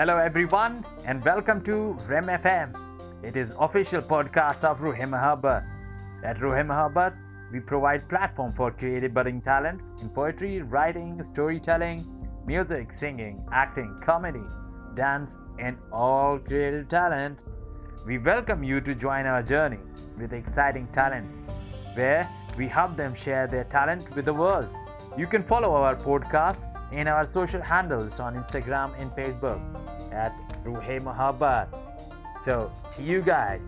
Hello everyone and welcome to REM FM. It is official podcast of Ruhe Mahabbat. At Ruhe Mahabbat, we provide platform for creative budding talents in poetry, writing, storytelling, music, singing, acting, comedy, dance, and all creative talents. We welcome you to join our journey with exciting talents where we help them share their talent with the world. You can follow our podcast in our social handles on Instagram and Facebook at Ruhe Mahabbat. So, see you guys.